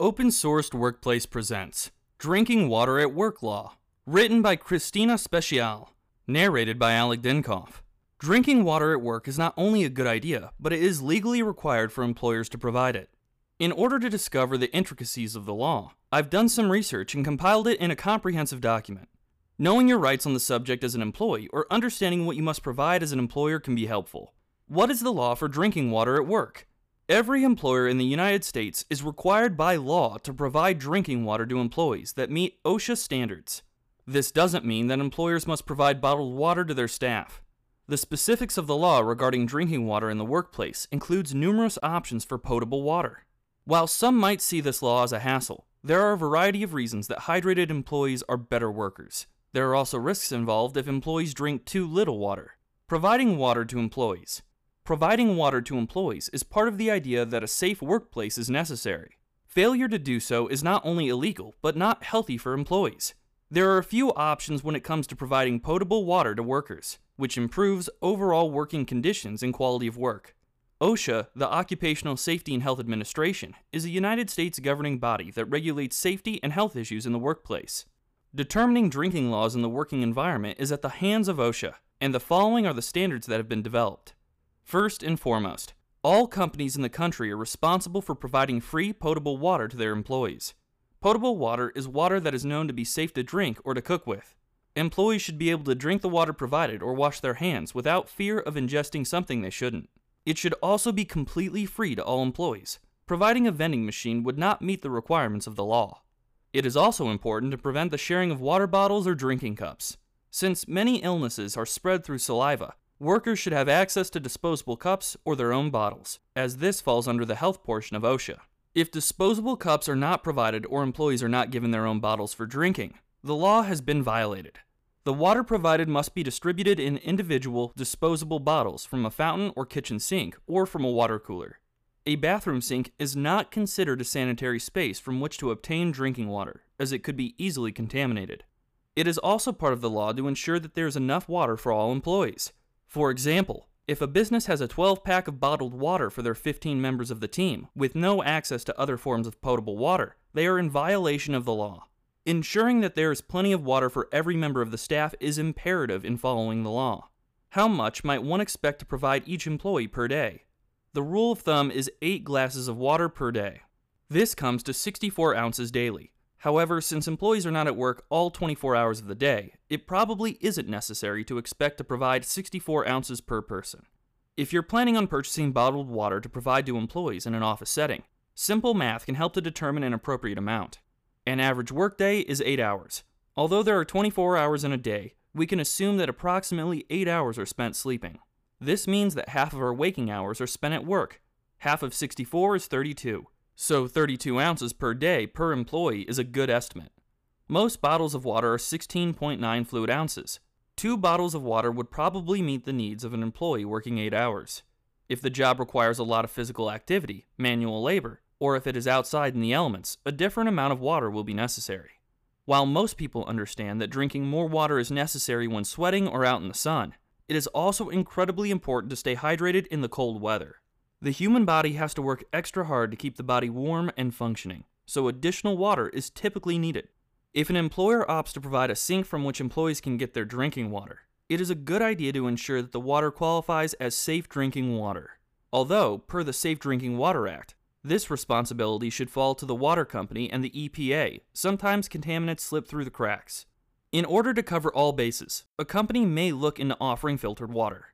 Open Sourced Workplace presents Drinking Water at Work Law, written by Christina Speciale, narrated by Alec Dinkoff. Drinking water at work is not only a good idea, but it is legally required for employers to provide it. In order to discover the intricacies of the law, I've done some research and compiled it in a comprehensive document. Knowing your rights on the subject as an employee or understanding what you must provide as an employer can be helpful. What is the law for drinking water at work? Every employer in the United States is required by law to provide drinking water to employees that meet OSHA standards. This doesn't mean that employers must provide bottled water to their staff. The specifics of the law regarding drinking water in the workplace includes numerous options for potable water. While some might see this law as a hassle, there are a variety of reasons that hydrated employees are better workers. There are also risks involved if employees drink too little water. Providing water to employees. Providing water to employees is part of the idea that a safe workplace is necessary. Failure to do so is not only illegal, but not healthy for employees. There are a few options when it comes to providing potable water to workers, which improves overall working conditions and quality of work. OSHA, the Occupational Safety and Health Administration, is a United States governing body that regulates safety and health issues in the workplace. Determining drinking laws in the working environment is at the hands of OSHA, and the following are the standards that have been developed. First and foremost, all companies in the country are responsible for providing free potable water to their employees. Potable water is water that is known to be safe to drink or to cook with. Employees should be able to drink the water provided or wash their hands without fear of ingesting something they shouldn't. It should also be completely free to all employees. Providing a vending machine would not meet the requirements of the law. It is also important to prevent the sharing of water bottles or drinking cups. Since many illnesses are spread through saliva, workers should have access to disposable cups or their own bottles, as this falls under the health portion of OSHA. If disposable cups are not provided or employees are not given their own bottles for drinking, the law has been violated. The water provided must be distributed in individual, disposable bottles from a fountain or kitchen sink or from a water cooler. A bathroom sink is not considered a sanitary space from which to obtain drinking water, as it could be easily contaminated. It is also part of the law to ensure that there is enough water for all employees. For example, if a business has a 12 pack of bottled water for their 15 members of the team, with no access to other forms of potable water, they are in violation of the law. Ensuring that there is plenty of water for every member of the staff is imperative in following the law. How much might one expect to provide each employee per day? The rule of thumb is 8 glasses of water per day. This comes to 64 ounces daily. However, since employees are not at work all 24 hours of the day, it probably isn't necessary to expect to provide 64 ounces per person. If you're planning on purchasing bottled water to provide to employees in an office setting, simple math can help to determine an appropriate amount. An average workday is 8 hours. Although there are 24 hours in a day, we can assume that approximately 8 hours are spent sleeping. This means that half of our waking hours are spent at work. Half of 64 is 32. So 32 ounces per day per employee is a good estimate. Most bottles of water are 16.9 fluid ounces. Two bottles of water would probably meet the needs of an employee working 8 hours. If the job requires a lot of physical activity, manual labor, or if it is outside in the elements, a different amount of water will be necessary. While most people understand that drinking more water is necessary when sweating or out in the sun, it is also incredibly important to stay hydrated in the cold weather. The human body has to work extra hard to keep the body warm and functioning, so additional water is typically needed. If an employer opts to provide a sink from which employees can get their drinking water, it is a good idea to ensure that the water qualifies as safe drinking water. Although, per the Safe Drinking Water Act, this responsibility should fall to the water company and the EPA. Sometimes contaminants slip through the cracks. In order to cover all bases, a company may look into offering filtered water.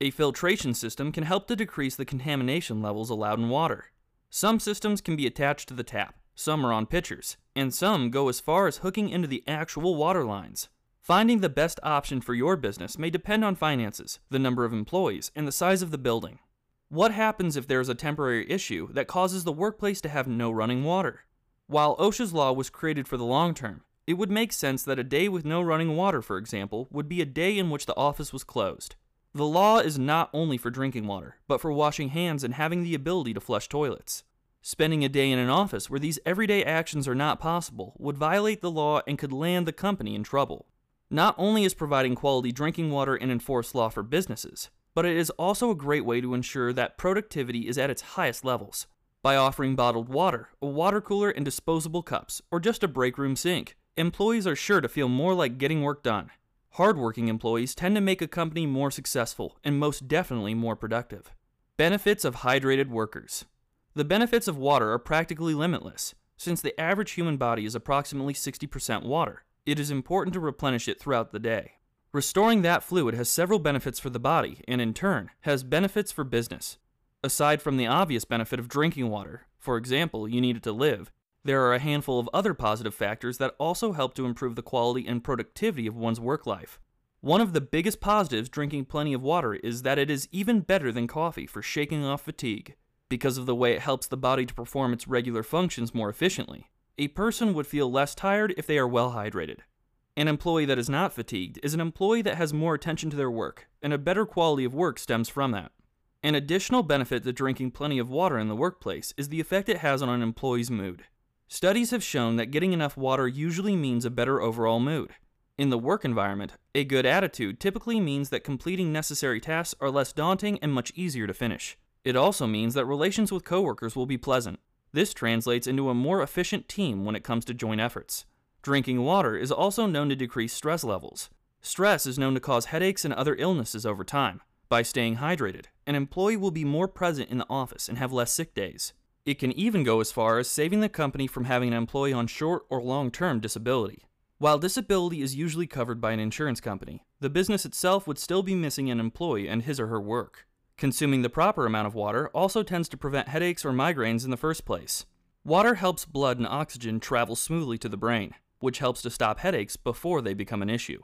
A filtration system can help to decrease the contamination levels allowed in water. Some systems can be attached to the tap, some are on pitchers, and some go as far as hooking into the actual water lines. Finding the best option for your business may depend on finances, the number of employees, and the size of the building. What happens if there is a temporary issue that causes the workplace to have no running water? While OSHA's law was created for the long term, it would make sense that a day with no running water, for example, would be a day in which the office was closed. The law is not only for drinking water, but for washing hands and having the ability to flush toilets. Spending a day in an office where these everyday actions are not possible would violate the law and could land the company in trouble. Not only is providing quality drinking water an enforced law for businesses, but it is also a great way to ensure that productivity is at its highest levels. By offering bottled water, a water cooler, and disposable cups, or just a break room sink, employees are sure to feel more like getting work done. Hardworking employees tend to make a company more successful and most definitely more productive. Benefits of hydrated workers. The benefits of water are practically limitless. Since the average human body is approximately 60% water, it is important to replenish it throughout the day. Restoring that fluid has several benefits for the body and, in turn, has benefits for business. Aside from the obvious benefit of drinking water, for example, you need it to live, there are a handful of other positive factors that also help to improve the quality and productivity of one's work life. One of the biggest positives drinking plenty of water is that it is even better than coffee for shaking off fatigue. Because of the way it helps the body to perform its regular functions more efficiently, a person would feel less tired if they are well hydrated. An employee that is not fatigued is an employee that has more attention to their work, and a better quality of work stems from that. An additional benefit to drinking plenty of water in the workplace is the effect it has on an employee's mood. Studies have shown that getting enough water usually means a better overall mood. In the work environment, a good attitude typically means that completing necessary tasks are less daunting and much easier to finish. It also means that relations with coworkers will be pleasant. This translates into a more efficient team when it comes to joint efforts. Drinking water is also known to decrease stress levels. Stress is known to cause headaches and other illnesses over time. By staying hydrated, an employee will be more present in the office and have less sick days. It can even go as far as saving the company from having an employee on short or long term disability. While disability is usually covered by an insurance company, the business itself would still be missing an employee and his or her work. Consuming the proper amount of water also tends to prevent headaches or migraines in the first place. Water helps blood and oxygen travel smoothly to the brain, which helps to stop headaches before they become an issue.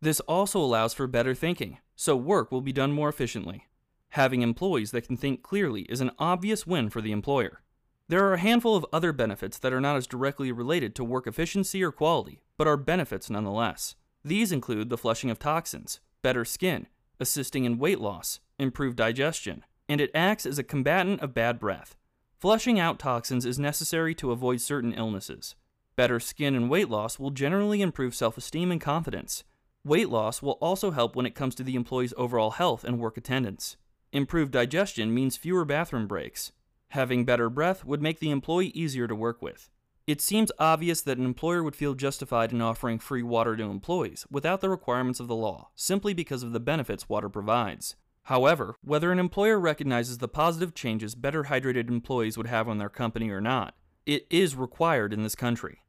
This also allows for better thinking, so work will be done more efficiently. Having employees that can think clearly is an obvious win for the employer. There are a handful of other benefits that are not as directly related to work efficiency or quality, but are benefits nonetheless. These include the flushing of toxins, better skin, assisting in weight loss, improved digestion, and it acts as a combatant of bad breath. Flushing out toxins is necessary to avoid certain illnesses. Better skin and weight loss will generally improve self esteem and confidence. Weight loss will also help when it comes to the employee's overall health and work attendance. Improved digestion means fewer bathroom breaks. Having better breath would make the employee easier to work with. It seems obvious that an employer would feel justified in offering free water to employees without the requirements of the law, simply because of the benefits water provides. However, whether an employer recognizes the positive changes better hydrated employees would have on their company or not, it is required in this country.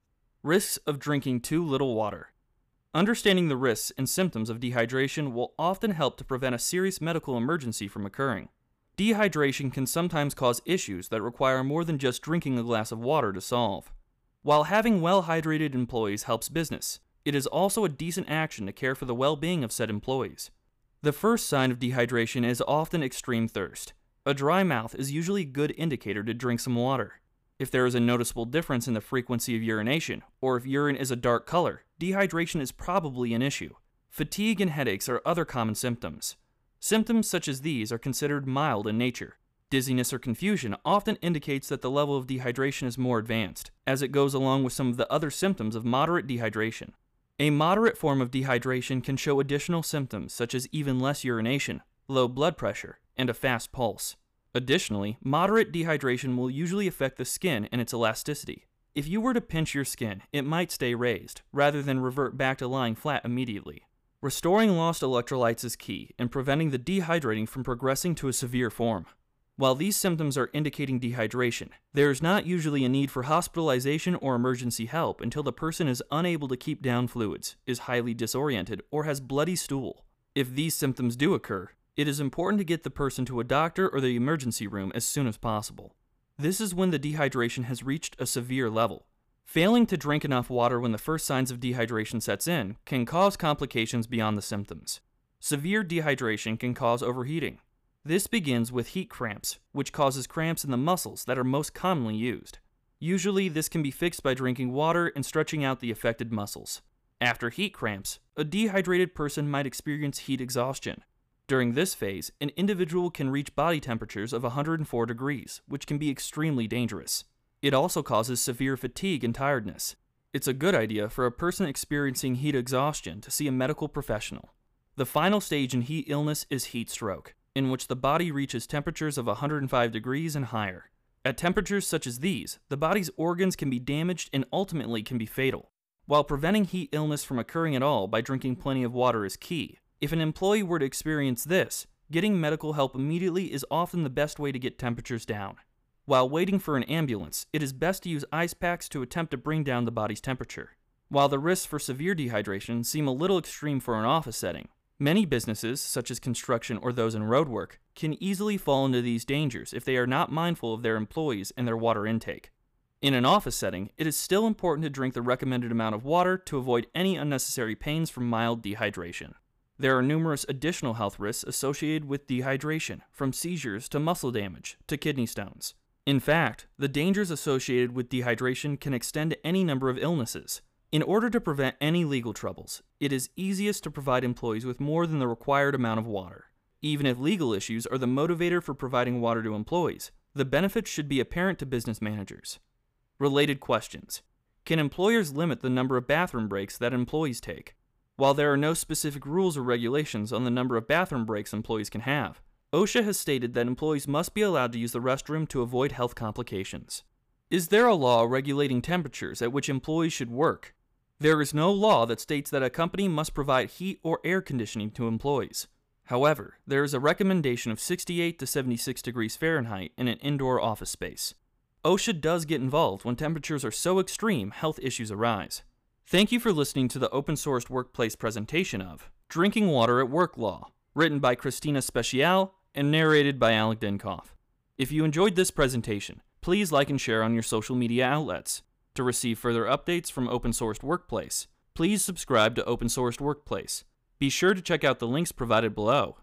Risks of drinking too little water. Understanding the risks and symptoms of dehydration will often help to prevent a serious medical emergency from occurring. Dehydration can sometimes cause issues that require more than just drinking a glass of water to solve. While having well hydrated employees helps business, it is also a decent action to care for the well being of said employees. The first sign of dehydration is often extreme thirst. A dry mouth is usually a good indicator to drink some water. If there is a noticeable difference in the frequency of urination, or if urine is a dark color, dehydration is probably an issue. Fatigue and headaches are other common symptoms. Symptoms such as these are considered mild in nature. Dizziness or confusion often indicates that the level of dehydration is more advanced, as it goes along with some of the other symptoms of moderate dehydration. A moderate form of dehydration can show additional symptoms such as even less urination, low blood pressure, and a fast pulse. Additionally, moderate dehydration will usually affect the skin and its elasticity. If you were to pinch your skin, it might stay raised, rather than revert back to lying flat immediately. Restoring lost electrolytes is key in preventing the dehydrating from progressing to a severe form. While these symptoms are indicating dehydration, there is not usually a need for hospitalization or emergency help until the person is unable to keep down fluids, is highly disoriented, or has bloody stool. If these symptoms do occur, it is important to get the person to a doctor or the emergency room as soon as possible. This is when the dehydration has reached a severe level. Failing to drink enough water when the first signs of dehydration sets in can cause complications beyond the symptoms. Severe dehydration can cause overheating, this begins with heat cramps, which causes cramps in the muscles that are most commonly used. Usually, this can be fixed by drinking water and stretching out the affected muscles. After heat cramps, a dehydrated person might experience heat exhaustion. During this phase, an individual can reach body temperatures of 104 degrees, which can be extremely dangerous. It also causes severe fatigue and tiredness. It's a good idea for a person experiencing heat exhaustion to see a medical professional. The final stage in heat illness is heat stroke in which the body reaches temperatures of 105 degrees and higher. At temperatures such as these, the body's organs can be damaged and ultimately can be fatal. While preventing heat illness from occurring at all by drinking plenty of water is key, if an employee were to experience this, getting medical help immediately is often the best way to get temperatures down. While waiting for an ambulance, it is best to use ice packs to attempt to bring down the body's temperature. While the risks for severe dehydration seem a little extreme for an office setting, many businesses, such as construction or those in roadwork, can easily fall into these dangers if they are not mindful of their employees and their water intake. In an office setting, it is still important to drink the recommended amount of water to avoid any unnecessary pains from mild dehydration. There are numerous additional health risks associated with dehydration, from seizures to muscle damage to kidney stones. In fact, the dangers associated with dehydration can extend to any number of illnesses. In order to prevent any legal troubles, it is easiest to provide employees with more than the required amount of water. Even if legal issues are the motivator for providing water to employees, the benefits should be apparent to business managers. Related questions Can employers limit the number of bathroom breaks that employees take? While there are no specific rules or regulations on the number of bathroom breaks employees can have, OSHA has stated that employees must be allowed to use the restroom to avoid health complications. Is there a law regulating temperatures at which employees should work? There is no law that states that a company must provide heat or air conditioning to employees. However, there is a recommendation of 68 to 76 degrees Fahrenheit in an indoor office space. OSHA does get involved when temperatures are so extreme health issues arise. Thank you for listening to the open sourced workplace presentation of Drinking Water at Work Law, written by Christina Speciale and narrated by Alec Dinkoff. If you enjoyed this presentation, please like and share on your social media outlets. To receive further updates from Open Sourced Workplace, please subscribe to Open Sourced Workplace. Be sure to check out the links provided below.